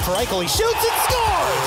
fake for Eichel. He shoots and scores!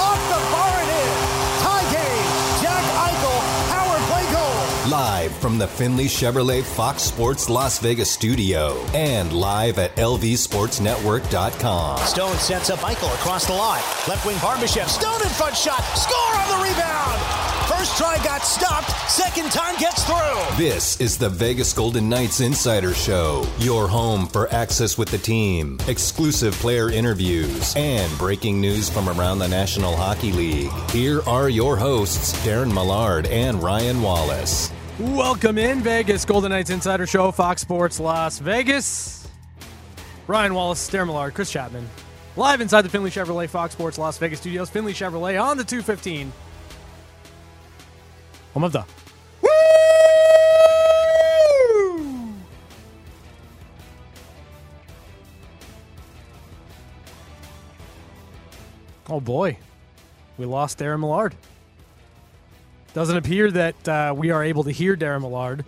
Off the bar it is! Tie game! Jack Eichel, power play goal! Live from the Finley Chevrolet Fox Sports Las Vegas studio and live at lvsportsnetwork.com. Stone sets up Eichel across the line. Left wing Barbashev. Stone in front shot. Score on the rebound! First try got stopped. Second time gets through. This is the Vegas Golden Knights Insider Show, your home for access with the team, exclusive player interviews, and breaking news from around the National Hockey League. Here are your hosts, Darren Millard and Ryan Wallace. Welcome in Vegas Golden Knights Insider Show, Fox Sports Las Vegas. Ryan Wallace, Darren Millard, Chris Chapman, live inside the Finley Chevrolet Fox Sports Las Vegas studios. Finley Chevrolet on the 215. Home of the. Oh boy, we lost Darren Millard. Doesn't appear that uh, we are able to hear Darren Millard.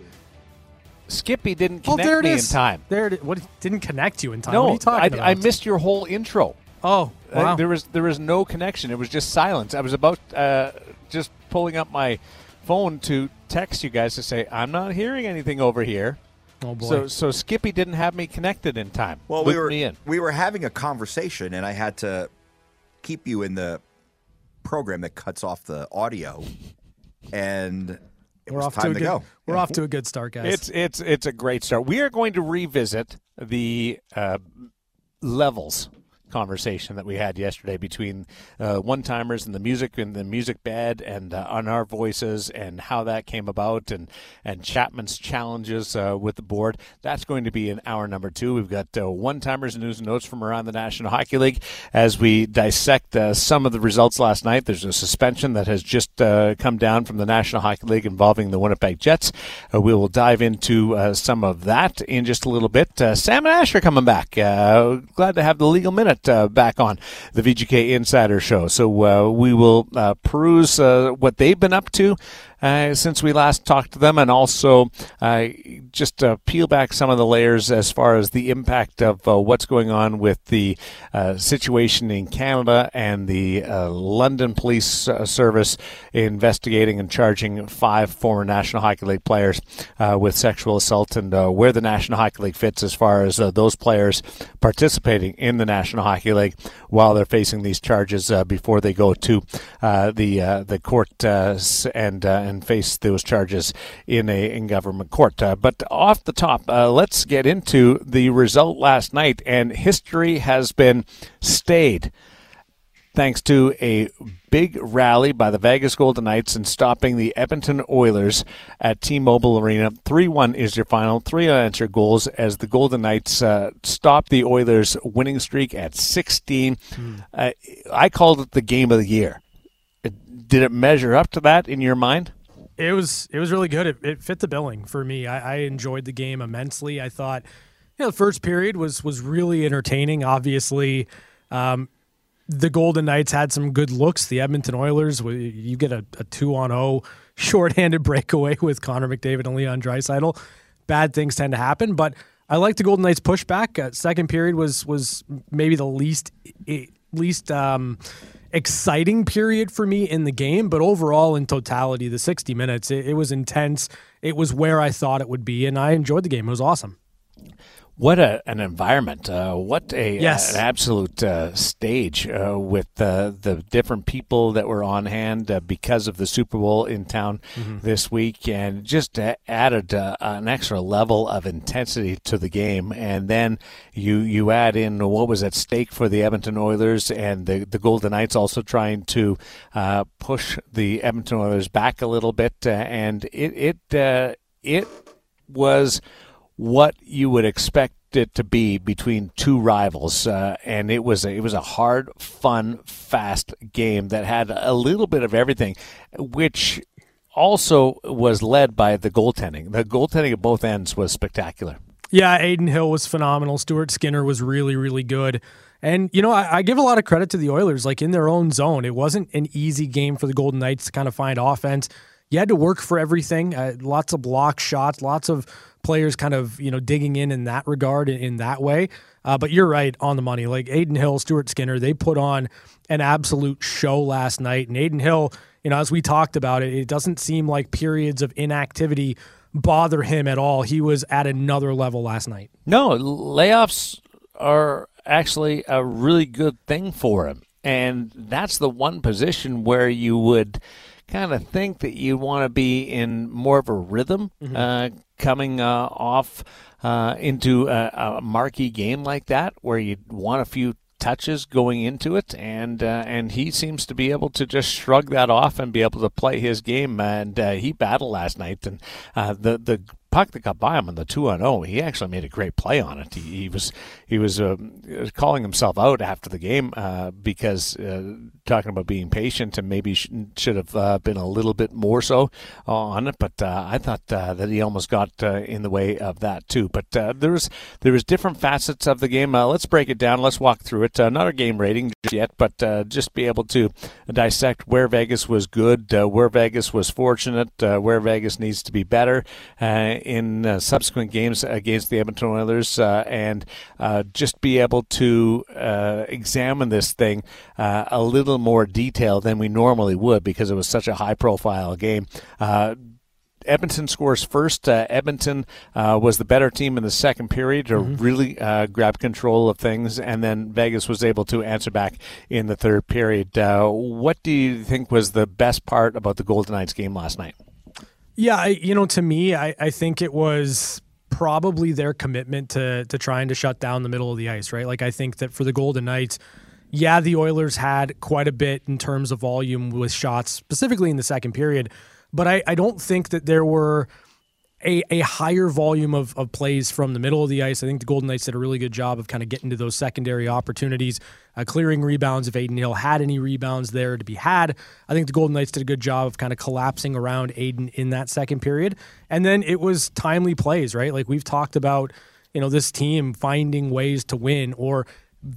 Skippy didn't Oh, connect there it me is. in time. There it is. What didn't connect you in time? No, what are you talking I, about? I missed your whole intro. Oh, wow. there was there was no connection. It was just silence. I was about uh, just pulling up my phone to text you guys to say I'm not hearing anything over here. oh boy. So so Skippy didn't have me connected in time. Well, Looped we were me in. we were having a conversation, and I had to keep you in the program that cuts off the audio, and it we're was off time to a to, good. go. We're Yeah. off to a good start, guys. It's it's it's a great start. We are going to revisit the uh, levels conversation that we had yesterday between uh, one timers and the music and the music bed and uh, on our voices and how that came about and and Chapman's challenges uh, with the board. That's going to be in hour number two. We've got uh, one timers news and notes from around the National Hockey League as we dissect uh, some of the results last night. There's a suspension that has just uh, come down from the National Hockey League involving the Winnipeg Jets. We will dive into some of that in just a little bit. Sam and Ash are coming back. Glad to have the legal minute uh, back on the VGK Insider Show. So uh, we will uh, peruse uh, what they've been up to. Uh, since we last talked to them, and also uh, just uh, peel back some of the layers as far as the impact of uh, what's going on with the uh, situation in Canada and the uh, London Police Service investigating and charging five former National Hockey League players with sexual assault, and where the National Hockey League fits as far as those players participating in the National Hockey League while they're facing these charges before they go to the the court and and face those charges in a in government court. Uh, but off the top, uh, let's get into the result last night, and history has been stayed thanks to a big rally by the Vegas Golden Knights in stopping the Edmonton Oilers at T-Mobile Arena. 3-1 is your final. Three unanswered goals as the Golden Knights uh, stopped the Oilers' winning streak at 16. Uh, I called it the game of the year. Did it measure up to that in your mind? It was it was really good. It, it fit the billing for me. I, I enjoyed the game immensely. I thought, you know, the first period was was really entertaining. Obviously, um, the Golden Knights had some good looks. The Edmonton Oilers, you get a, a two on zero shorthanded breakaway with Connor McDavid and Leon Draisaitl. Bad things tend to happen, but I like the Golden Knights pushback. Uh, second period was was maybe the least least um, exciting period for me in the game, but overall, in totality, the 60 minutes, it, it was intense. It was where I thought it would be, and I enjoyed the game. It was awesome. What a, an environment! Uh, what a Yes. an absolute uh, stage uh, with uh, the different people that were on hand uh, because of the Super Bowl in town this week, and just uh, added uh, an extra level of intensity to the game. And then you you add in what was at stake for the Edmonton Oilers and the the Golden Knights also trying to uh, push the Edmonton Oilers back a little bit, uh, and it it uh, it was what you would expect it to be between two rivals, uh, and it was a, it was a hard, fun, fast game that had a little bit of everything, which also was led by the goaltending. The goaltending at both ends was spectacular. Yeah, Adin Hill was phenomenal. Stuart Skinner was really, really good. And, you know, I, I give a lot of credit to the Oilers, like in their own zone. It wasn't an easy game for the Golden Knights to kind of find offense. You had to work for everything. Uh, lots of block shots, lots of players kind of, you know, digging in in that regard, in, in that way. Uh, but you're right on the money. Like Adin Hill, Stuart Skinner, they put on an absolute show last night. And Adin Hill, you know, as we talked about it, it doesn't seem like periods of inactivity bother him at all. He was at another level last night. No, layoffs are actually a really good thing for him. And that's the one position where you would kind of think that you want to be in more of a rhythm mm-hmm. uh, coming uh, off uh, into a, a, marquee game like that, where you want a few touches going into it, and uh, and he seems to be able to just shrug that off and be able to play his game. And uh, he battled last night, and uh, the the puck that got by him on the two on zero, he actually made a great play on it. He, he was he was uh, calling himself out after the game uh, because uh, talking about being patient and maybe sh- should have uh, been a little bit more so on it. But uh, I thought uh, that he almost got in the way of that too. But there was there was different facets of the game. let's break it down. Let's walk through it. not a game rating yet, but just be able to dissect where Vegas was good, where Vegas was fortunate, where Vegas needs to be better in subsequent games against the Edmonton Oilers, and uh, just be able to uh, examine this thing uh, a little more detail than we normally would because it was such a high profile game. Uh, Edmonton scores first. Uh, Edmonton uh, was the better team in the second period to mm-hmm. really uh, grab control of things, and then Vegas was able to answer back in the third period. Uh, what do you think was the best part about the Golden Knights game last night? Yeah, I, you know, to me, I, I think it was probably their commitment to to trying to shut down the middle of the ice, right? Like I think that for the Golden Knights, yeah, the Oilers had quite a bit in terms of volume with shots, specifically in the second period, but I, I don't think that there were a, a higher volume of, of plays from the middle of the ice. I think the Golden Knights did a really good job of kind of getting to those secondary opportunities, uh, clearing rebounds if Adin Hill had any rebounds there to be had. I think the Golden Knights did a good job of kind of collapsing around Adin in that second period. And then it was timely plays, right? Like we've talked about, you know, this team finding ways to win or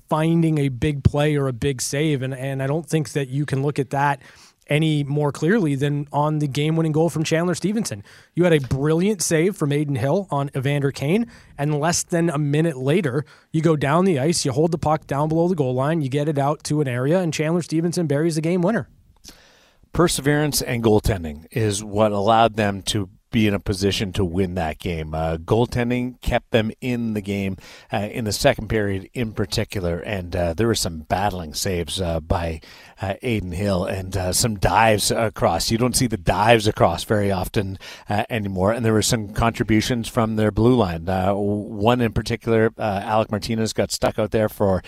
finding a big play or a big save. And, and I don't think that you can look at that – any more clearly than on the game winning goal from Chandler Stephenson. You had a brilliant save from Adin Hill on Evander Kane, and less than a minute later, you go down the ice, you hold the puck down below the goal line, you get it out to an area, and Chandler Stephenson buries the game winner. Perseverance and goaltending is what allowed them to be in a position to win that game. Uh, goaltending kept them in the game uh, in the second period, in particular, and uh, there were some battling saves uh, by uh, Adin Hill and uh, some dives across. You don't see the dives across very often anymore, and there were some contributions from their blue line. one in particular, Alec Martinez got stuck out there for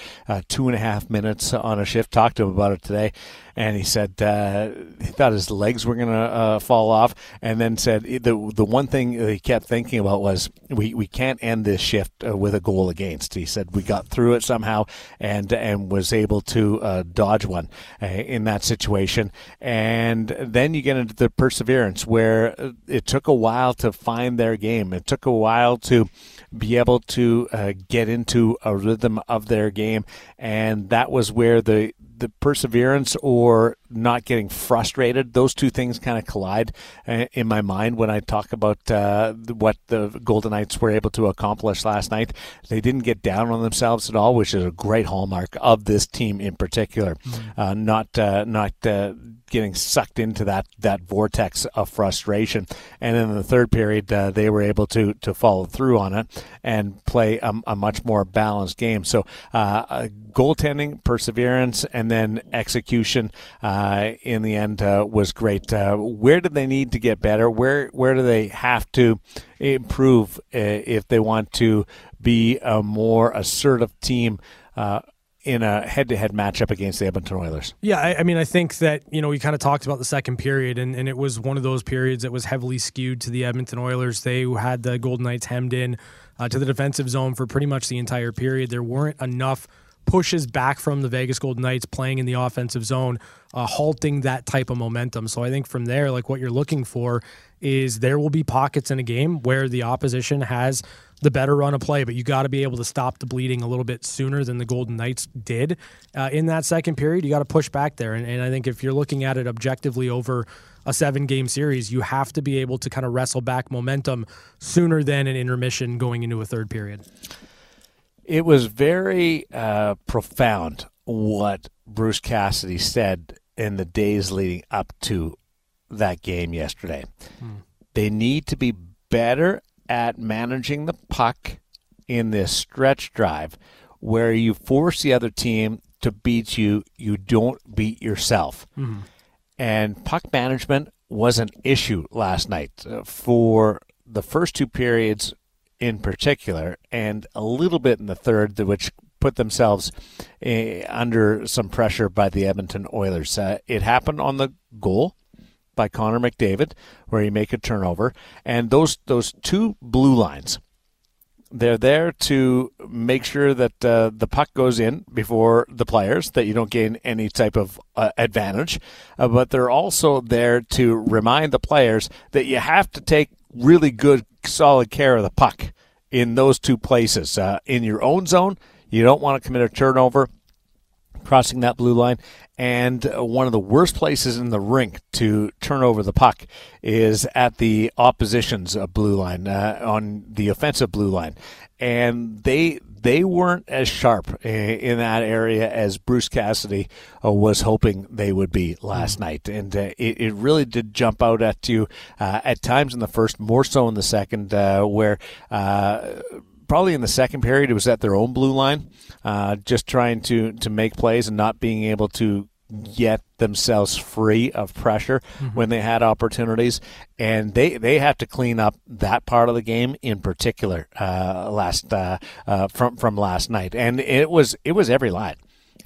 two and a half minutes on a shift. Talked to him about it today and he said uh, he thought his legs were going to uh, fall off, and then said the the one thing he kept thinking about was we, we can't end this shift uh, with a goal against. He said we got through it somehow and and was able to uh, dodge one uh, in that situation, and then you get into the perseverance where it took a while to find their game. It took a while to be able to uh, get into a rhythm of their game, and that was where the the perseverance or not getting frustrated, those two things kind of collide uh, in my mind when I talk about uh, what the Golden Knights were able to accomplish last night. They didn't get down on themselves at all, which is a great hallmark of this team in particular. Mm-hmm. Uh, not uh, not uh, getting sucked into that that vortex of frustration. And in the third period, uh, they were able to to follow through on it and play a, a much more balanced game. So, uh, goaltending, perseverance, and then execution uh, in the end uh, was great. Uh, where do they need to get better? Where where do they have to improve uh, if they want to be a more assertive team? Uh, in a head-to-head matchup against the Edmonton Oilers. Yeah, I, I, mean, I think that you know we kind of talked about the second period, and, and it was one of those periods that was heavily skewed to the Edmonton Oilers. They had the Golden Knights hemmed in uh, to the defensive zone for pretty much the entire period. There weren't enough pushes back from the Vegas Golden Knights playing in the offensive zone, uh, halting that type of momentum. So I think from there, like what you're looking for is there will be pockets in a game where the opposition has the better run of play, but you got to be able to stop the bleeding a little bit sooner than the Golden Knights did uh, in that second period. You got to push back there, and, and I think if you're looking at it objectively over a seven game series, you have to be able to kind of wrestle back momentum sooner than an intermission going into a third period it was very uh, profound what Bruce Cassidy said in the days leading up to that game yesterday. Hmm. They need to be better at managing the puck in this stretch drive where you force the other team to beat you, you don't beat yourself. Mm-hmm. And puck management was an issue last night uh, for the first two periods in particular, and a little bit in the third, which put themselves uh, under some pressure by the Edmonton Oilers. Uh, it happened on the goal by Connor McDavid, where he make a turnover, and those those two blue lines they're there to make sure that uh, the puck goes in before the players, that you don't gain any type of uh, advantage. Uh, but they're also there to remind the players that you have to take really good, solid care of the puck in those two places. Uh, in your own zone, you don't want to commit a turnover crossing that blue line. And one of the worst places in the rink to turn over the puck is at the opposition's blue line, uh, on the offensive blue line. And they they weren't as sharp in that area as Bruce Cassidy uh, was hoping they would be last mm night. And uh, it, it, really did jump out at you uh, at times in the first, more so in the second, where probably in the second period, it was at their own blue line, uh, just trying to to make plays and not being able to get themselves free of pressure mm-hmm. when they had opportunities, and they they have to clean up that part of the game in particular uh, last uh, uh from from last night, and it was it was every line.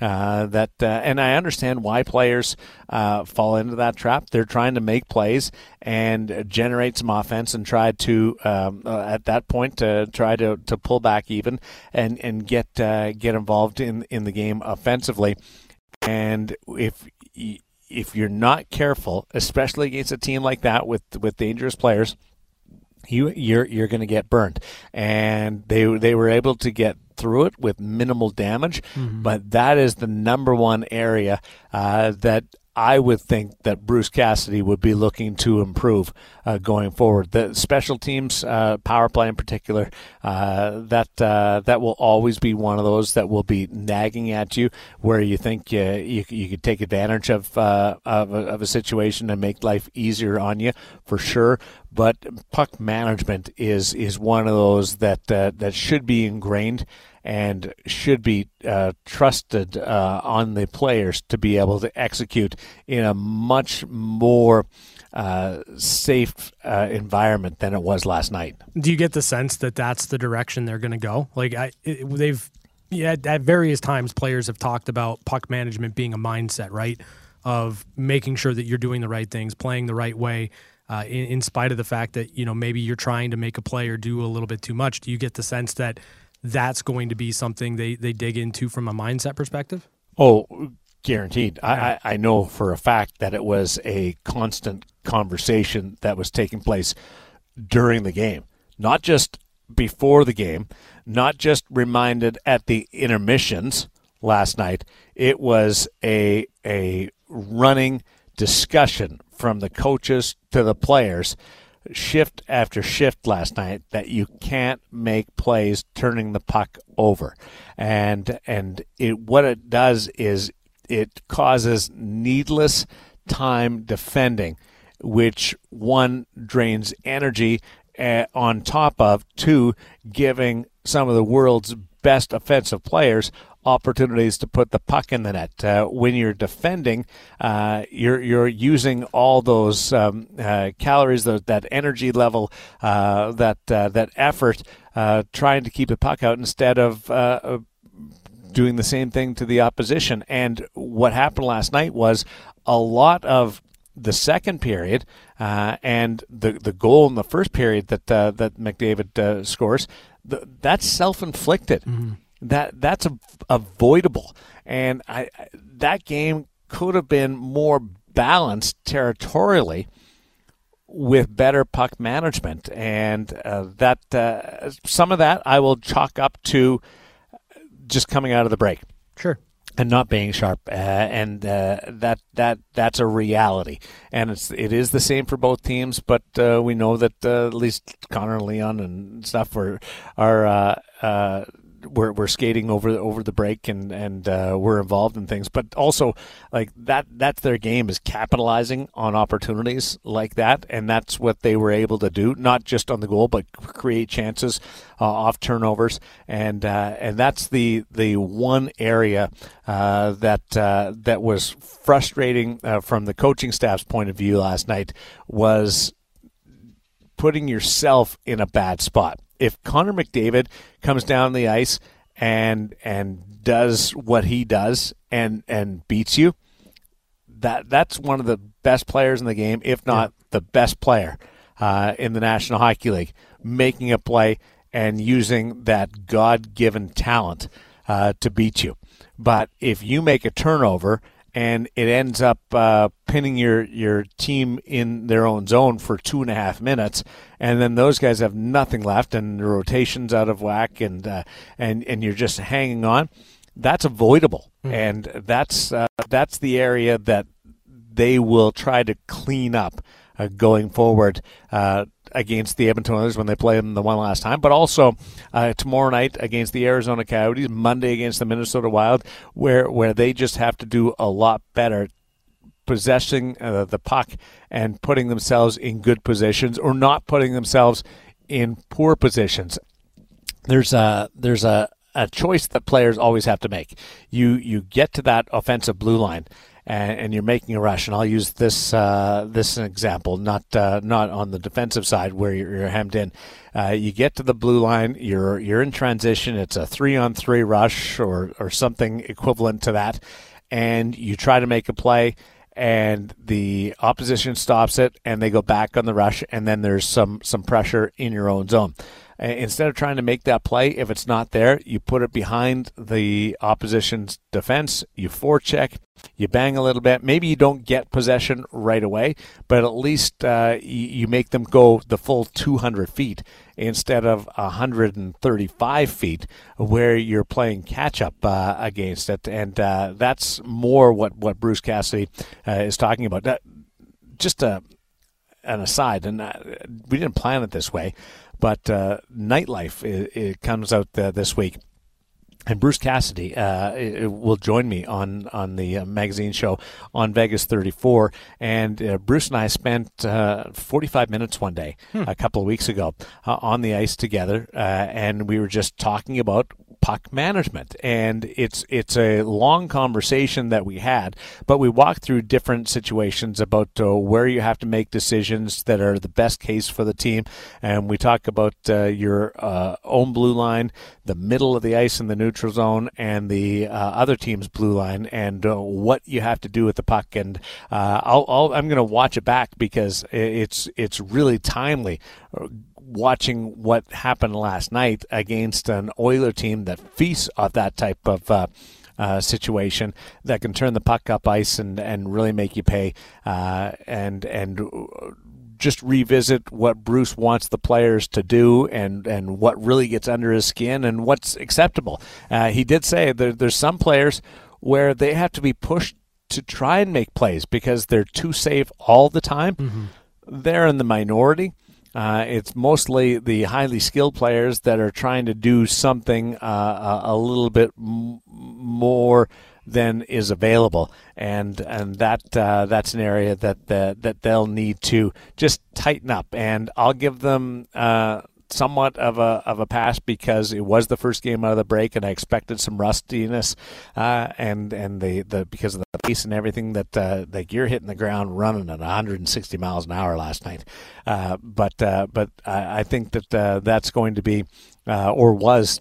Uh, that uh, and I understand why players uh, fall into that trap. They're trying to make plays and generate some offense and try to um, uh, at that point to try to, to pull back even and and get uh, get involved in in the game offensively. And if if you're not careful, especially against a team like that with with dangerous players, you you're you're going to get burned. And they they were able to get through it with minimal damage. Mm-hmm. But that is the number one area uh, that I would think that Bruce Cassidy would be looking to improve uh, going forward. The special teams, uh, power play in particular, uh, that uh, that will always be one of those that will be nagging at you, where you think you you could take advantage of, uh, of a, of a situation and make life easier on you for sure. But puck management is is one of those that uh, that should be ingrained and should be uh, trusted uh, on the players to be able to execute in a much more uh, safe uh, environment than it was last night. Do you get the sense that that's the direction they're going to go? Like I, it, they've yeah, at various times players have talked about puck management being a mindset, right? Of making sure that you're doing the right things, playing the right way. Uh, in, in, spite of the fact that you know maybe you're trying to make a player do a little bit too much. Do you get the sense that that's going to be something they, they dig into from a mindset perspective? Oh, guaranteed. I, I know for a fact that it was a constant conversation that was taking place during the game, not just before the game, not just reminded at the intermissions last night. It was a a running discussion from the coaches to the players shift after shift last night that you can't make plays turning the puck over. And and it what it does is it causes needless time defending, which one drains energy uh, on top of two giving some of the world's best offensive players opportunities to put the puck in the net. Uh, when you're defending, uh, you're you're using all those um, uh, calories, the, that energy level, uh, that uh, that effort, uh, trying to keep the puck out instead of. Doing the same thing to the opposition. And what happened last night was a lot of the second period and the the goal in the first period that that McDavid scores, that's self inflicted. Mm-hmm that that's a, avoidable. And I, that game could have been more balanced territorially with better puck management, and uh, that uh, some of that I will chalk up to just coming out of the break. Sure. And not being sharp, uh, and uh, that that that's a reality, and it's it is the same for both teams. But uh, we know that uh, at least Connor and Leon and stuff are are were, were skating over over the break and and uh, were involved in things, but also like that that's their game is capitalizing on opportunities like that, and that's what they were able to do, not just on the goal, but create chances uh, off turnovers, and uh, and that's the the one area uh, that uh, that was frustrating uh, from the coaching staff's point of view last night was putting yourself in a bad spot. If Connor McDavid comes down the ice and and does what he does and and beats you, that that's one of the best players in the game, if not yeah. the best player uh, in the National Hockey League, making a play and using that God-given talent uh, to beat you. But if you make a turnover and it ends up uh, pinning your your team in their own zone for two and a half minutes, and then those guys have nothing left, and the rotations out of whack, and uh, and and you're just hanging on. That's avoidable, mm. and that's uh, that's the area that they will try to clean up uh, going forward uh, against the Edmonton Oilers when they play them the one last time, but also uh, tomorrow night against the Arizona Coyotes, Monday against the Minnesota Wild, where where they just have to do a lot better possessing uh, the puck and putting themselves in good positions or not putting themselves in poor positions. There's a there's a, a choice that players always have to make. You you get to that offensive blue line and, and, you're making a rush. And I'll use this uh, this example, not uh, not on the defensive side where you're, you're hemmed in. Uh, you get to the blue line, you're you're in transition. It's a three on three rush or or something equivalent to that, and you try to make a play. And the opposition stops it, and they go back on the rush, and then there's some some pressure in your own zone instead of trying to make that play, if it's not there, you put it behind the opposition's defense, you forecheck, you bang a little bit. Maybe you don't get possession right away, but at least uh, you, make them go the full 200 feet instead of 135 feet where you're playing catch up uh, against it. And uh, that's more what, what Bruce Cassidy uh, is talking about. That, just a, an aside, and uh, we didn't plan it this way. But uh, Nightlife it, it comes out uh, this week. And Bruce Cassidy uh, will join me on on the uh, magazine show on Vegas 34. And uh, Bruce and I spent uh, 45 minutes one day hmm. a couple of weeks ago uh, on the ice together, uh, and we were just talking about puck management. And it's it's a long conversation that we had, but we walked through different situations about uh, where you have to make decisions that are the best case for the team. And we talk about uh, your uh, own blue line, the middle of the ice in the neutral zone, and the uh, other team's blue line, and uh, what you have to do with the puck. And i am going to watch it back because it's it's really timely watching what happened last night against an Oiler team that feasts off that type of uh, uh, situation that can turn the puck up ice and, and really make you pay uh, and and just revisit what Bruce wants the players to do and, and what really gets under his skin and what's acceptable. Uh, he did say there, there's some players where they have to be pushed to try and make plays because they're too safe all the time. Mm-hmm. They're in the minority. Uh, it's mostly the highly skilled players that are trying to do something uh, a, little bit m- more than is available, and and that uh, that's an area that, that that they'll need to just tighten up. And I'll give them uh, somewhat of a of a pass because it was the first game out of the break, and I expected some rustiness, uh, and and the, the because of the pace and everything that uh, like you're hitting the ground running at 160 miles an hour last night, uh, but uh, but I, I, think that uh, that's going to be uh, or was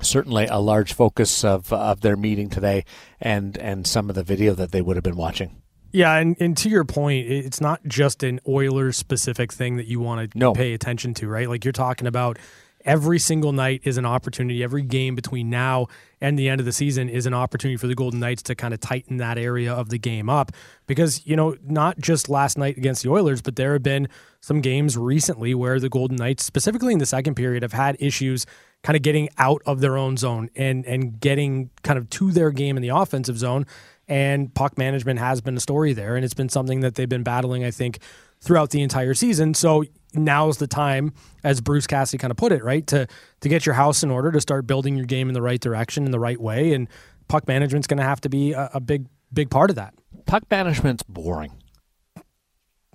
certainly a large focus of of their meeting today, and and some of the video that they would have been watching. Yeah, and, and to your point, it's not just an Oilers specific thing that you want to no. pay attention to, right? Like you're talking about every single night is an opportunity. Every game between now and the end of the season is an opportunity for the Golden Knights to kind of tighten that area of the game up. Because, you know, not just last night against the Oilers, but there have been some games recently where the Golden Knights, specifically in the second period, have had issues kind of getting out of their own zone and and getting kind of to their game in the offensive zone and puck management has been a story there, and it's been something that they've been battling, I think, throughout the entire season. So now's the time, as Bruce Cassidy kind of put it, right, to to get your house in order, to start building your game in the right direction, in the right way, and puck management's going to have to be a, a, big big part of that. Puck management's boring.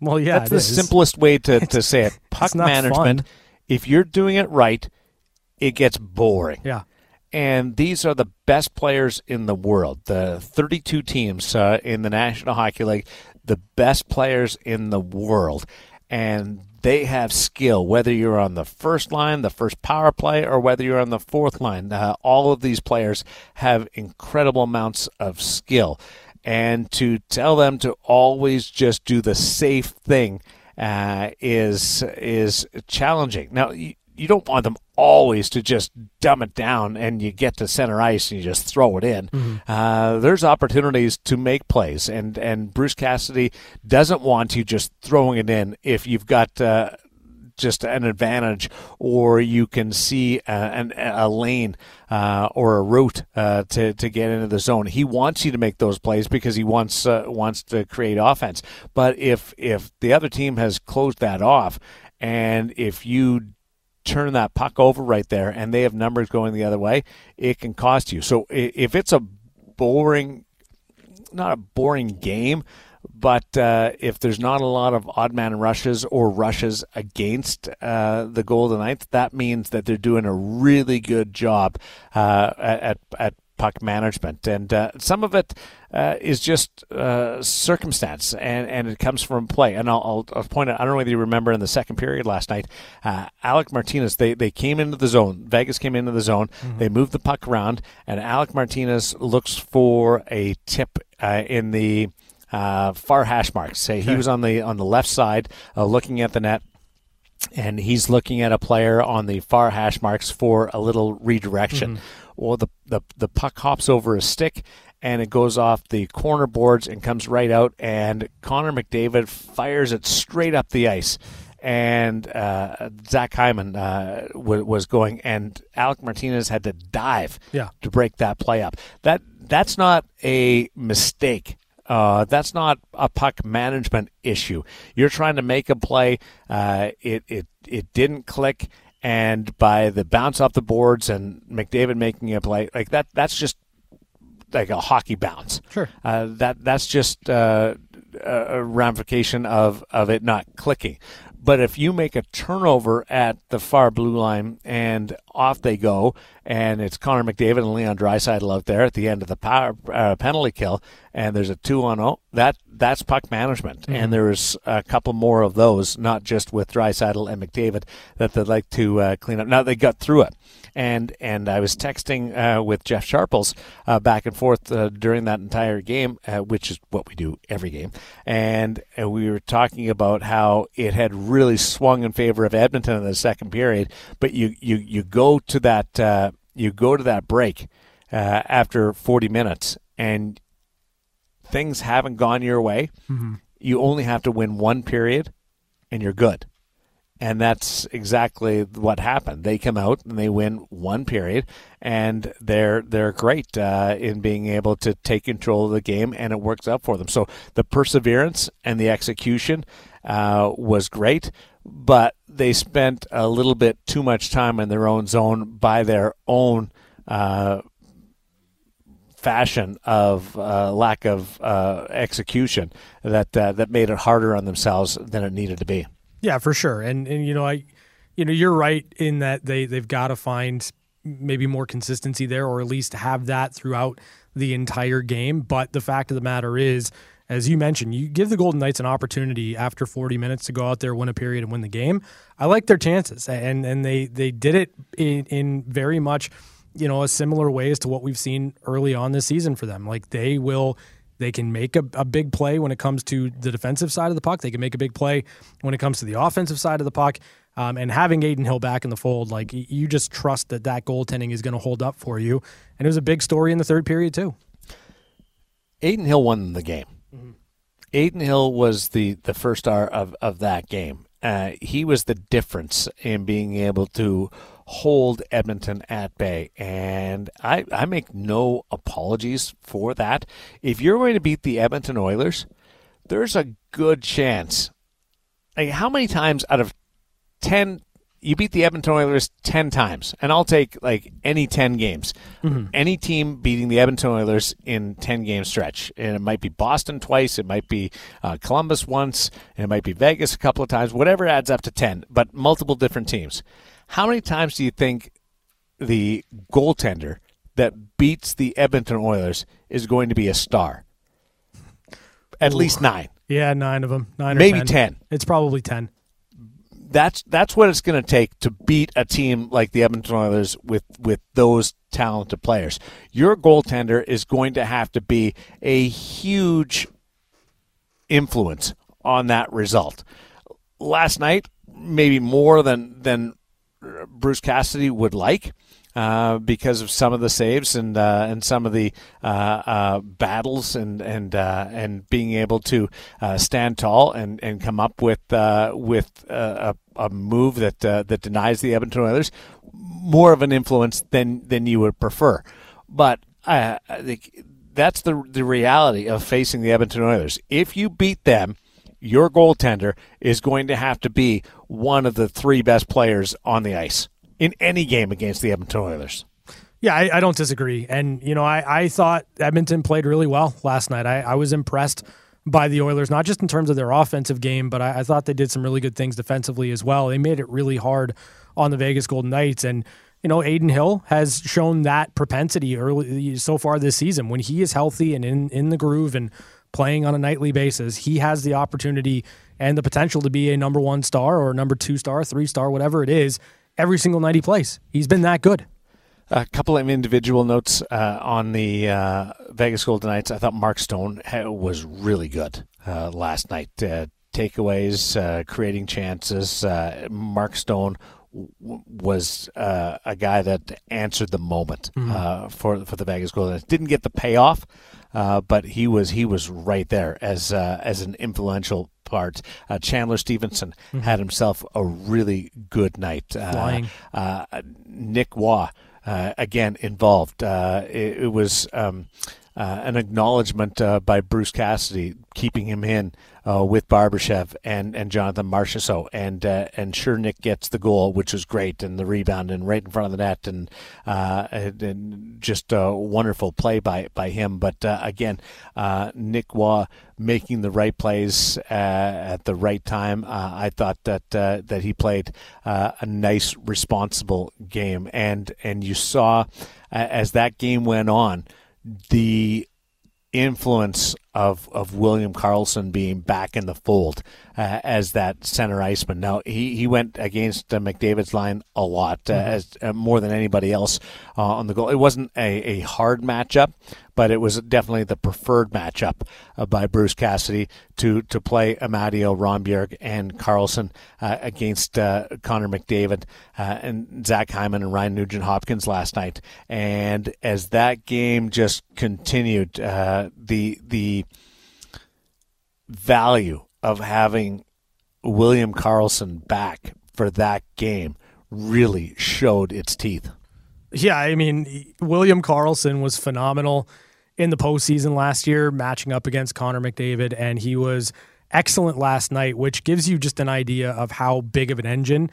Well, yeah, that's the is. simplest way to, to say it. Puck management, fun. if you're doing it right, it gets boring. Yeah. And these are the best players in the world. The 32 teams uh, in the National Hockey League, the best players in the world. And they have skill, whether you're on the first line, the first power play, or whether you're on the fourth line. Uh, all of these players have incredible amounts of skill and to tell them to always just do the safe thing uh, is is challenging. Now you, don't want them always to just dumb it down and you get to center ice and you just throw it in. Mm-hmm. Uh, there's opportunities to make plays, and and Bruce Cassidy doesn't want you just throwing it in if you've got. Uh, just an advantage, or you can see a, an, a lane uh, or a route uh, to to get into the zone. He wants you to make those plays because he wants uh, wants to create offense. But if if the other team has closed that off, and if you turn that puck over right there and they have numbers going the other way, it can cost you. So if it's a boring, not a boring game, but uh, if there's not a lot of odd man rushes or rushes against uh, the Golden Knights, that means that they're doing a really good job uh, at, at puck management. And uh, some of it uh, is just uh, circumstance, and, and it comes from play. And I'll, I'll, I'll, point out, I don't know whether you remember in the second period last night, uh, Alec Martinez, they, they came into the zone. Vegas came into the zone. Mm-hmm. They moved the puck around, and Alec Martinez looks for a tip uh, in the uh, far hash marks. Say okay. he was on the on the left side, uh, looking at the net, and he's looking at a player on the far hash marks for a little redirection. Mm-hmm. Well, the, the the puck hops over a stick and it goes off the corner boards and comes right out. And Connor McDavid fires it straight up the ice. And uh, Zach Hyman uh, w- was going, and Alec Martinez had to dive yeah. to break that play up. That that's not a mistake uh, that's not a puck management issue. You're trying to make a play. Uh, it it it didn't click, and by the bounce off the boards and McDavid making a play like that, that's just like a hockey bounce. Sure. Uh, that that's just uh, a ramification of of it not clicking. But if you make a turnover at the far blue line and off they go, and it's Connor McDavid and Leon Draisaitl out there at the end of the power uh, penalty kill, and there's a two on zero. That that's puck management, mm-hmm. and there's a couple more of those, not just with Draisaitl and McDavid, that they'd like to uh, clean up. Now they got through it, and and I was texting uh, with Jeff Sharples uh, back and forth uh, during that entire game, uh, which is what we do every game, and we were talking about how it had really swung in favor of Edmonton in the second period, but you you you go to that uh, you go to that break uh, after 40 minutes and things haven't gone your way, mm-hmm. you only have to win one period and you're good. And that's exactly what happened. They come out and they win one period, and they're they're great uh, in being able to take control of the game, and it works out for them. So the perseverance and the execution uh, was great but they spent a little bit too much time in their own zone by their own uh, fashion of uh, lack of uh, execution that uh, that made it harder on themselves than it needed to be. Yeah, for sure. And and you know I, you know you're right in that they they've got to find maybe more consistency there, or at least have that throughout the entire game. But the fact of the matter is as you mentioned, you give the Golden Knights an opportunity after 40 minutes to go out there, win a period, and win the game. I like their chances, and and they they did it in, in very much, you know, a similar way as to what we've seen early on this season for them. Like they will. They can make a, a big play when it comes to the defensive side of the puck. They can make a big play when it comes to the offensive side of the puck. Um, and having Adin Hill back in the fold, like you just trust that that goaltending is going to hold up for you. And it was a big story in the third period too. Adin Hill won the game. Mm-hmm. Adin Hill was the, the first star of, of that game. Uh, he was the difference in being able to hold Edmonton at bay. And I, I make no apologies for that. If you're going to beat the Edmonton Oilers, there's a good chance. Like how many times out of ten you beat the Edmonton Oilers 10 times, and I'll take like any 10 games. Mm-hmm. Any team beating the Edmonton Oilers in 10 game stretch. And it might be Boston twice, it might be uh, Columbus once, and it might be Vegas a couple of times, whatever adds up to 10, but multiple different teams. How many times do you think the goaltender that beats the Edmonton Oilers is going to be a star? At Ooh. least nine. Yeah, nine of them. Nine Maybe 10. 10. It's probably 10 that's that's what it's going to take to beat a team like the Edmonton Oilers with with those talented players. Your goaltender is going to have to be a huge influence on that result. Last night, maybe more than than Bruce Cassidy would like. Uh, because of some of the saves and uh, and some of the uh, uh battles and and uh, and being able to uh, stand tall and, and come up with with a, a move that that denies the Edmonton Oilers more of an influence than than you would prefer. But I think that's the the reality of facing the Edmonton Oilers. If you beat them, your goaltender is going to have to be one of the three best players on the ice in any game against the Edmonton Oilers. Yeah, I, I don't disagree. And, you know, I, I thought Edmonton played really well last night. I, I was impressed by the Oilers, not just in terms of their offensive game, but I, I, thought they did some really good things defensively as well. They made it really hard on the Vegas Golden Knights. And, you know, Adin Hill has shown that propensity early so far this season. When he is healthy and in, in the groove and playing on a nightly basis, he has the opportunity and the potential to be a number one star or number two star, three star, whatever it is every single night he plays. He's been that good. A couple of individual notes uh, on the uh, Vegas Golden Knights. I thought Mark Stone was really good uh, last night. Uh, takeaways, uh, creating chances. Uh, Mark Stone was a guy that answered the moment mm-hmm. for for the Vegas Golden. Didn't get the payoff, but he was he was right there as as an influential part. Uh, Chandler Stephenson mm-hmm. had himself a really good night. Uh, uh, Nick Waugh, uh, again, involved. Uh, it, it, was. Um, uh, an acknowledgement uh, by Bruce Cassidy keeping him in uh, with Barbashev and, and Jonathan Marchessault. And uh, and sure, Nick gets the goal, which was great, and the rebound and right in front of the net, and, uh, and just a wonderful play by, by him. But uh, again, Nick Waugh making the right plays at the right time. I thought that that he played a nice, responsible game, and and you saw as that game went on the influence of of William Karlsson being back in the fold uh, as that center iceman. Now he, he went against uh, McDavid's line a lot, uh, mm-hmm. as uh, more than anybody else uh, on the goal. It wasn't a, a hard matchup, but it was definitely the preferred matchup uh, by Bruce Cassidy to to play Amadio Rondbjerg and Karlsson against Connor McDavid and Zach Hyman and Ryan Nugent Hopkins last night. And as that game just continued, the the value of having William Karlsson back for that game really showed its teeth. Yeah, I mean, William Karlsson was phenomenal in the postseason last year, matching up against Connor McDavid, and he was excellent last night, which gives you just an idea of how big of an engine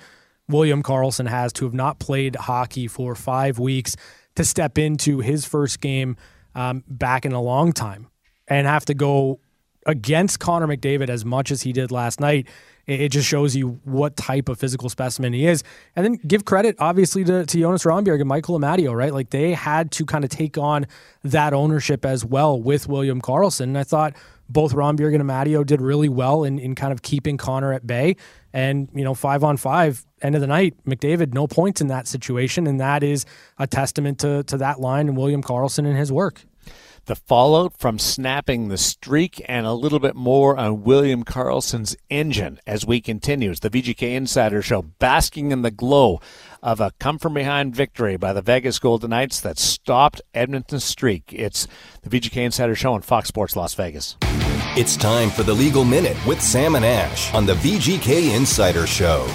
William Karlsson has to have not played hockey for five weeks to step into his first game um, back in a long time and have to go against Connor McDavid as much as he did last night, it, just shows you what type of physical specimen he is. And then give credit, obviously, to, to Jonas Rondbjerg and Michael Amadio, right? Like they had to kind of take on that ownership as well with William Karlsson. And I thought both Rondbjerg and Amadio did really well in, in kind of keeping Connor at bay. And, you know, five on five, end of the night, McDavid, no points in that situation. And that is a testament to, to that line and William Karlsson and his work the fallout from snapping the streak, and a little bit more on William Karlsson's engine as we continue. It's the VGK Insider Show, basking in the glow of a come from behind victory by the Vegas Golden Knights that stopped Edmonton's streak. It's the VGK Insider Show on Fox Sports Las Vegas. It's time for the Legal Minute with Sam and Ash on the VGK Insider Show.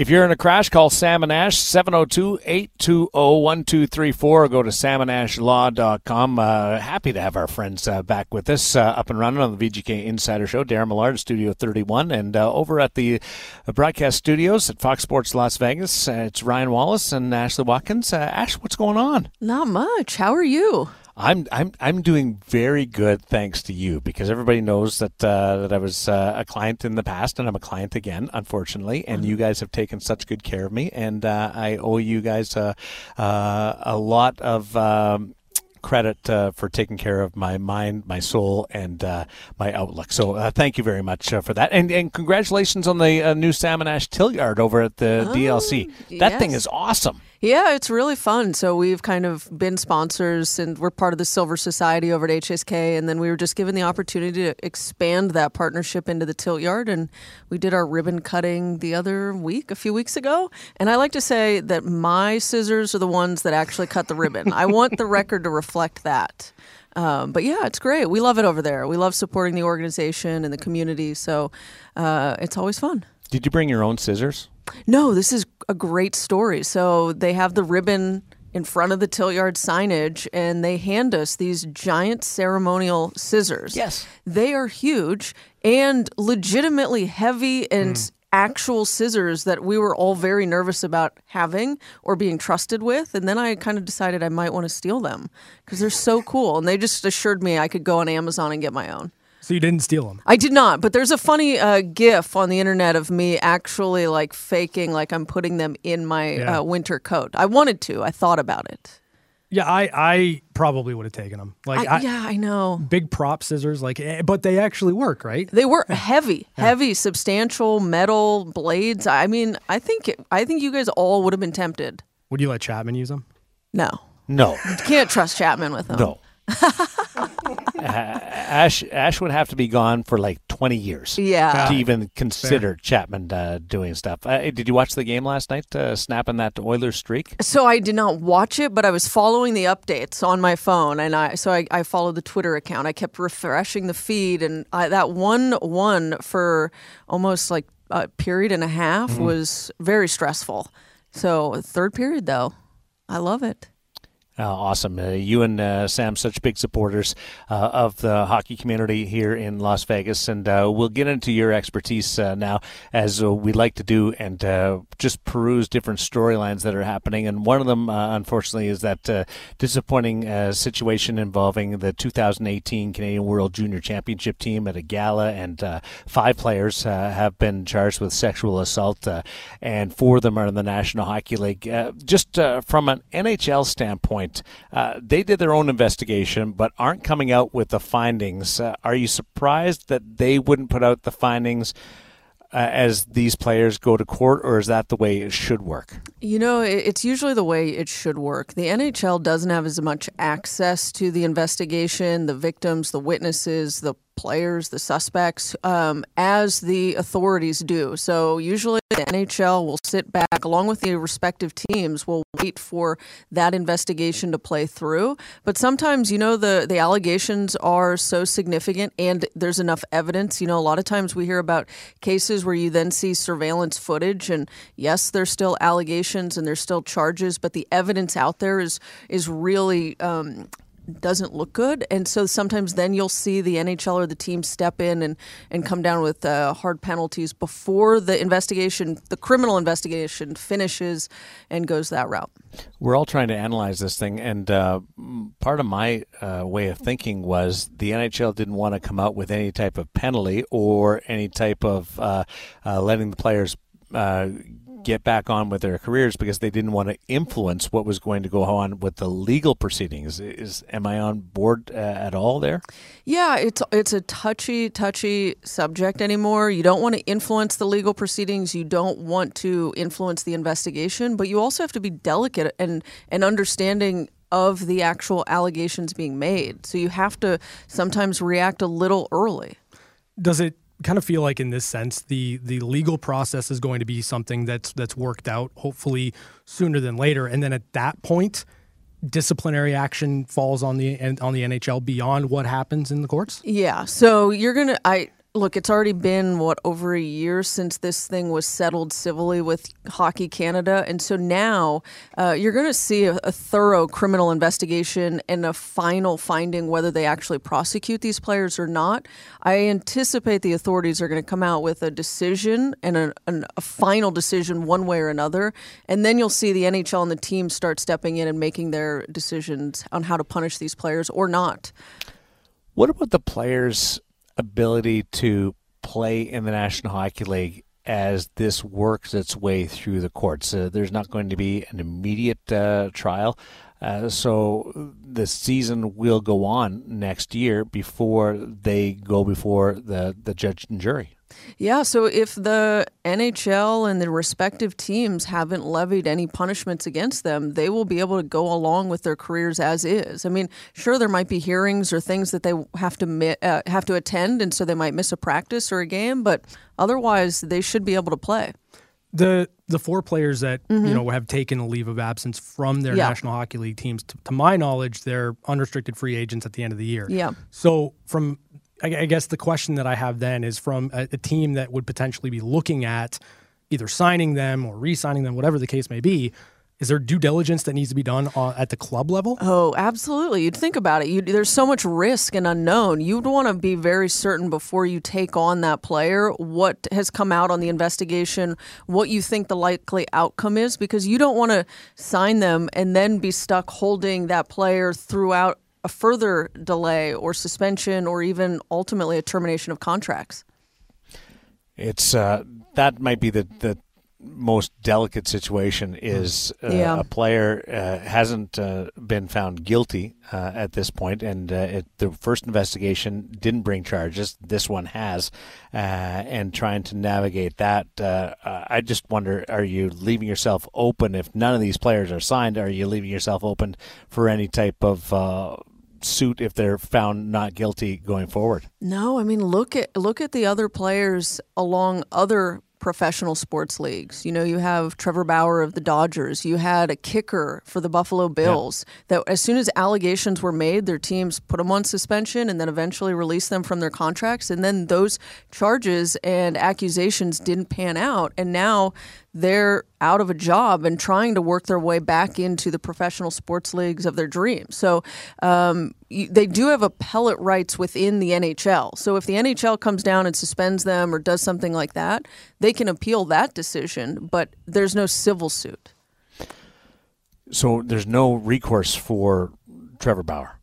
If you're in a crash, call Sam and Ash 702-820-1234 or go to samandashlaw.com. Uh, happy to have our friends uh, back with us uh, up and running on the VGK Insider Show. Darren Millard, Studio 31, and uh, over at the broadcast studios at Fox Sports Las Vegas, uh, it's Ryan Wallace and Ashley Watkins. Uh, Ash, what's going on? Not much. How are you? I'm I'm I'm doing very good thanks to you because everybody knows that uh, that I was uh, a client in the past and I'm a client again, unfortunately. And you guys have taken such good care of me, and uh, I owe you guys uh, uh, a lot of. Um, credit uh, for taking care of my mind, my soul, and uh, my outlook. So uh, thank you very much uh, for that, and and congratulations on the uh, new Sam and Ash Till Yard over at the DLC. That thing is awesome. Yeah, it's really fun. So we've kind of been sponsors and we're part of the Silver Society over at HSK. And then we were just given the opportunity to expand that partnership into the tilt yard. And we did our ribbon cutting the other week, a few weeks ago. And I like to say that my scissors are the ones that actually cut the ribbon. I want the record to reflect that. Um, but yeah, it's great. We love it over there. We love supporting the organization and the community. So uh, it's always fun. Did you bring your own scissors? No, this is a great story. So they have the ribbon in front of the tilt yard signage and they hand us these giant ceremonial scissors. Yes. They are huge and legitimately heavy and Hmm. actual scissors that we were all very nervous about having or being trusted with. And then I kind of decided I might want to steal them because they're so cool. And they just assured me I could go on Amazon and get my own. So you didn't steal them. I did not, but there's a funny uh, GIF on the internet of me actually like faking like I'm putting them in my Yeah. uh, winter coat. I wanted to. I thought about it. Yeah, I, I probably would have taken them. Like, I, I, yeah, I know. big prop scissors, like, eh, but they actually work, right? They were heavy, heavy, substantial metal blades. I mean, I think I think you guys all would have been tempted. Would you let Chapman use them? No, No. you can't trust Chapman with them. No. Uh, Ash Ash would have to be gone for like 20 years Yeah. to even consider Chapman uh, doing stuff. Uh, did you watch the game last night, uh, snapping that Oilers streak? So I did not watch it, but I was following the updates on my phone, and I so I, I followed the Twitter account. I kept refreshing the feed, and I, that one one for almost like a period and a half was very stressful. So third period though, I love it. Uh, awesome. Uh, you and uh, Sam, such big supporters uh, of the hockey community here in Las Vegas. And uh, we'll get into your expertise uh, now, as we like to do, and just peruse different storylines that are happening. And one of them, unfortunately, is that disappointing situation involving the 2018 Canadian World Junior Championship team at a gala. And five players have been charged with sexual assault, and four of them are in the National Hockey League. Just from an NHL standpoint, uh, they did their own investigation, but aren't coming out with the findings. Uh, are you surprised that they wouldn't put out the findings uh, as these players go to court, or is that the way it should work? You know, it's usually the way it should work. The NHL doesn't have as much access to the investigation, the victims, the witnesses, the players, the suspects, um, as the authorities do. So usually the NHL will sit back along with the respective teams, will wait for that investigation to play through. But sometimes, you know, the, the allegations are so significant and there's enough evidence. You know, a lot of times we hear about cases where you then see surveillance footage and yes, there's still allegations and there's still charges, but the evidence out there is is really um, doesn't look good. And so sometimes then you'll see the NHL or the team step in and, and come down with uh, hard penalties before the investigation, the criminal investigation finishes and goes that route. We're all trying to analyze this thing, and uh, part of my uh, way of thinking was the NHL didn't want to come out with any type of penalty or any type of uh, uh, letting the players uh, get back on with their careers because they didn't want to influence what was going to go on with the legal proceedings. Is am I on board uh, at all there? Yeah, it's it's a touchy, touchy subject anymore. You don't want to influence the legal proceedings. You don't want to influence the investigation, but you also have to be delicate and and understanding of the actual allegations being made. So you have to sometimes react a little early. Does it kind of feel like in this sense the the legal process is going to be something that's that's worked out hopefully sooner than later and then at that point disciplinary action falls on the on the NHL beyond what happens in the courts? Yeah. So you're gonna I look, it's already been what over a year since this thing was settled civilly with Hockey Canada, and so now uh, you're going to see a, a, thorough criminal investigation and a final finding whether they actually prosecute these players or not. I anticipate the authorities are going to come out with a decision and a, an, a final decision one way or another, and then you'll see the NHL and the team start stepping in and making their decisions on how to punish these players or not. What about the players? Ability to play in the National Hockey League as this works its way through the courts. Uh, there's not going to be an immediate uh, trial. Uh, so the season will go on next year before they go before the, the judge and jury. Yeah, so if the NHL and the respective teams haven't levied any punishments against them, they will be able to go along with their careers as is. I mean, sure, there might be hearings or things that they have to uh, have to attend, and so they might miss a practice or a game, but otherwise, they should be able to play. The the four players that mm-hmm. you know have taken a leave of absence from their yeah. National Hockey League teams, to, to my knowledge, they're unrestricted free agents at the end of the year. Yeah. So from I guess the question that I have then is from a, a team that would potentially be looking at either signing them or re-signing them, whatever the case may be. Is there due diligence that needs to be done at the club level? Oh, absolutely. You'd think about it. You'd, there's so much risk and unknown. You'd want to be very certain before you take on that player what has come out on the investigation, what you think the likely outcome is, because you don't want to sign them and then be stuck holding that player throughout a further delay or suspension or even ultimately a termination of contracts? It's uh, that might be the, the most delicate situation is uh, yeah. a player uh, hasn't uh, been found guilty uh, at this point, and uh, it, the first investigation didn't bring charges. This one has, uh, and trying to navigate that, I just wonder: Are you leaving yourself open if none of these players are signed? Are you leaving yourself open for any type of suit if they're found not guilty going forward. No, I mean look at look at the other players along other professional sports leagues. You know, you have Trevor Bauer of the Dodgers. You had a kicker for the Buffalo Bills yeah. that as soon as allegations were made, their teams put them on suspension and then eventually released them from their contracts. And then those charges and accusations didn't pan out. And now they're out of a job and trying to work their way back into the professional sports leagues of their dreams. So um, they do have appellate rights within the NHL. So if the NHL comes down and suspends them or does something like that, they can appeal that decision, but there's no civil suit. So there's no recourse for Trevor Bauer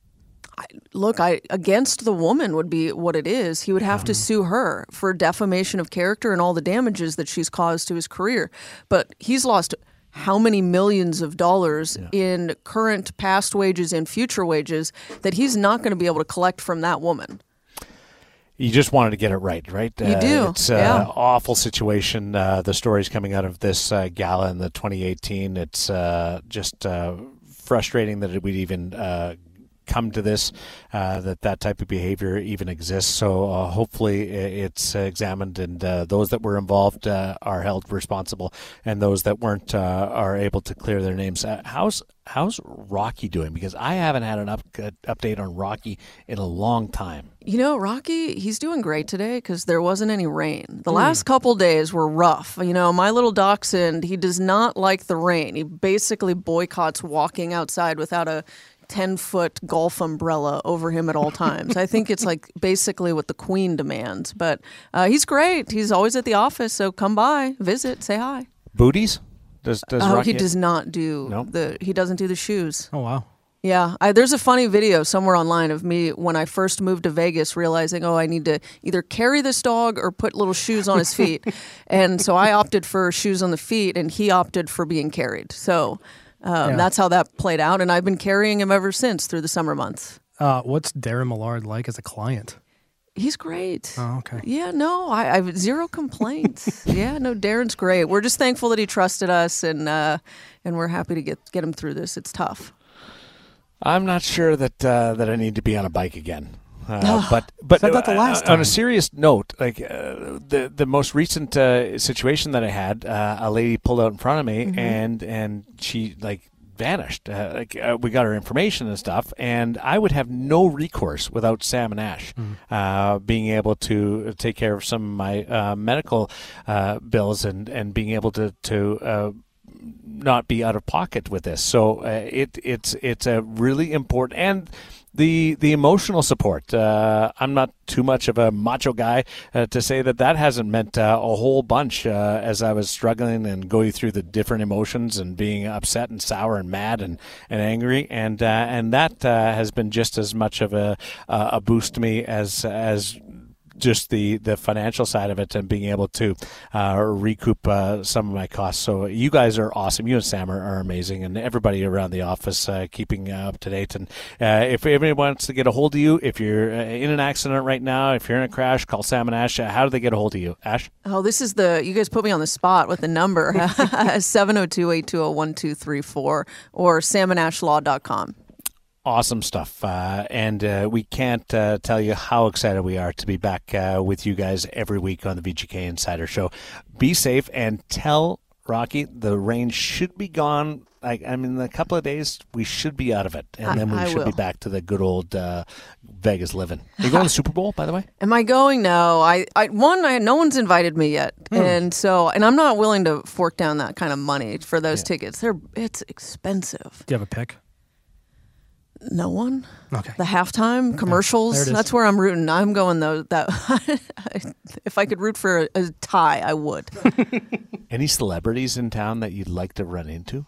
look, I against the woman would be what it is. He would have to sue her for defamation of character and all the damages that she's caused to his career. But he's lost how many millions of dollars yeah. in current past wages and future wages that he's not going to be able to collect from that woman. You just wanted to get it right, right? You uh, do. It's an yeah. awful situation. Uh, the stories coming out of this uh, gala in the 2018. It's uh, just uh, frustrating that we'd even uh, come to this uh, that that type of behavior even exists. So uh, hopefully it's examined and uh, those that were involved uh, are held responsible, and those that weren't uh, are able to clear their names. Uh, how's how's Rocky doing? Because I haven't had an up, update on Rocky in a long time. You know, Rocky, he's doing great today because there wasn't any rain. The mm. last couple days were rough. You know, my little dachshund, he does not like the rain. He basically boycotts walking outside without a 10 foot golf umbrella over him at all times. I think it's like basically what the queen demands. But uh, he's great. He's always at the office. So come by, visit, say hi. Booties? Does, does oh, he does not do nope. the, he doesn't do the shoes. Oh, wow. Yeah, I, there's a funny video somewhere online of me when I first moved to Vegas, realizing, oh, I need to either carry this dog or put little shoes on his feet, and so I opted for shoes on the feet, and he opted for being carried. So um, yeah. That's how that played out, and I've been carrying him ever since through the summer months. Uh, what's Darren Millard like as a client? He's great. Oh, okay. Yeah, no, I, I have zero complaints. yeah, no, Darren's great. We're just thankful that he trusted us, and uh, and we're happy to get get him through this. It's tough. I'm not sure that uh, that I need to be on a bike again. Uh, but but uh, the last uh, on a serious note, like uh, the the most recent uh, situation that I had, uh, a lady pulled out in front of me, mm-hmm. and and she like vanished. Uh, like uh, we got her information and stuff, and I would have no recourse without Sam and Ash Hmm. uh, being able to take care of some of my uh, medical uh, bills and and being able to to. Uh, not be out of pocket with this, so uh, it it's it's a really important and the the emotional support. Uh, I'm not too much of a macho guy uh, to say that that hasn't meant uh, a whole bunch uh, as I was struggling and going through the different emotions and being upset and sour and mad and, and angry and uh, and that uh, has been just as much of a a boost to me as as just the, the financial side of it and being able to uh, recoup uh, some of my costs. So you guys are awesome. You and Sam are, are amazing, and everybody around the office uh, keeping up to date. And uh, if anybody wants to get a hold of you, if you're uh, in an accident right now, if you're in a crash, call Sam and Ash. Uh, how do they get a hold of you, Ash? Oh, this is the you guys put me on the spot with the number 702-820-1234 or samandashlaw.com. awesome stuff. Uh, and uh, we can't uh, tell you how excited we are to be back uh, with you guys every week on the VGK Insider Show. Be safe and tell Rocky the rain should be gone. Like I mean, in a couple of days we should be out of it, and I- then we I should be back to the good old uh, Vegas living. Are you going to the Super Bowl, by the way? Am I going? No. I, I one, I, no one's invited me yet, Hmm. and so, and I'm not willing to fork down that kind of money for those tickets. They're it's expensive. Do you have a pick? No one. Okay. The halftime commercials. There. That's where I'm rooting. I'm going though. That if I could root for a, a tie, I would. Any celebrities in town that you'd like to run into?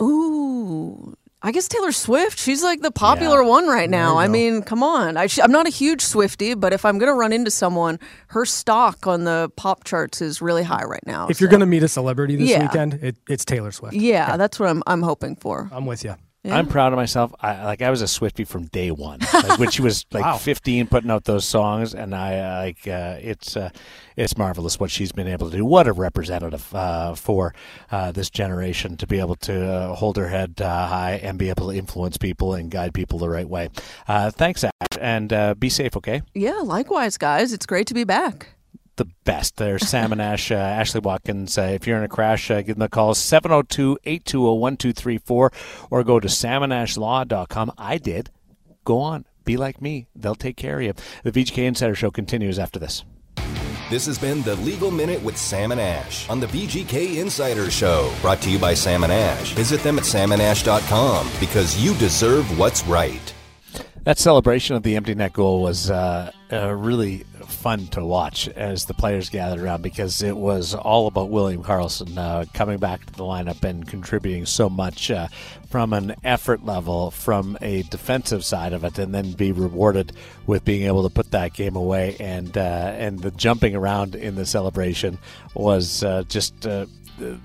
Ooh. I guess Taylor Swift. She's like the popular Yeah. one right now. I mean, come on. I, I'm not a huge Swifty, but if I'm going to run into someone, her stock on the pop charts is really high right now. If you're going to meet a celebrity this Yeah. weekend, it, it's Taylor Swift. yeah, that's what I'm I'm hoping for. I'm with you. I'm proud of myself. I like I was a Swifty from day one. Like when she was like Wow. 15, putting out those songs, and I like uh, it's uh, it's marvelous what she's been able to do. What a representative uh, for uh, this generation to be able to uh, hold her head uh, high and be able to influence people and guide people the right way. Uh, thanks, Ash, and uh, be safe. Okay. Yeah, likewise, guys. It's great to be back. The best. There's Sam and Ash, uh, Ashley Watkins. Uh, if you're in a crash, uh, give them a call 702 820 1234 or go to samandashlaw.com. I did. Go on. Be like me. They'll take care of you. The VGK Insider Show continues after this. This has been the Legal Minute with Sam and Ash on the VGK Insider Show, brought to you by Sam and Ash. Visit them at samandash.com because you deserve what's right. That celebration of the empty net goal was uh, uh, really fun to watch as the players gathered around because it was all about William Karlsson uh, coming back to the lineup and contributing so much uh, from an effort level, from a defensive side of it, and then be rewarded with being able to put that game away. And uh, and the jumping around in the celebration was uh, just.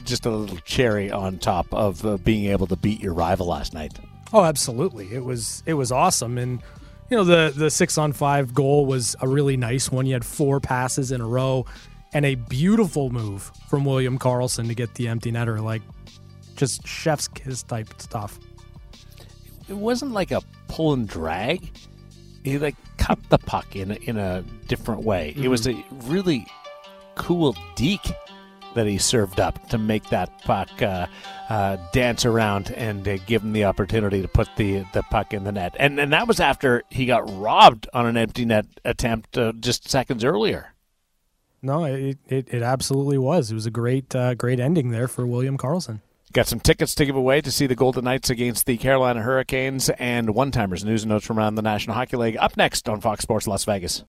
Just a little cherry on top of being able to beat your rival last night. Oh, absolutely. It was it was awesome, and you know the the six on five goal was a really nice one. You had four passes in a row, and a beautiful move from William Karlsson to get the empty netter, like just chef's kiss type stuff. it wasn't like a pull and drag. He like cut the puck in a, in a different way. It was mm-hmm. a really cool deke that he served up to make that puck uh, uh, dance around and uh, give him the opportunity to put the, the puck in the net. And and that was after he got robbed on an empty net attempt uh, just seconds earlier. No, it, it, it absolutely was. It was a great uh, great ending there for William Karlsson. Got some tickets to give away to see the Golden Knights against the Carolina Hurricanes and one timers news and notes from around the National Hockey League up next on Fox Sports Las Vegas.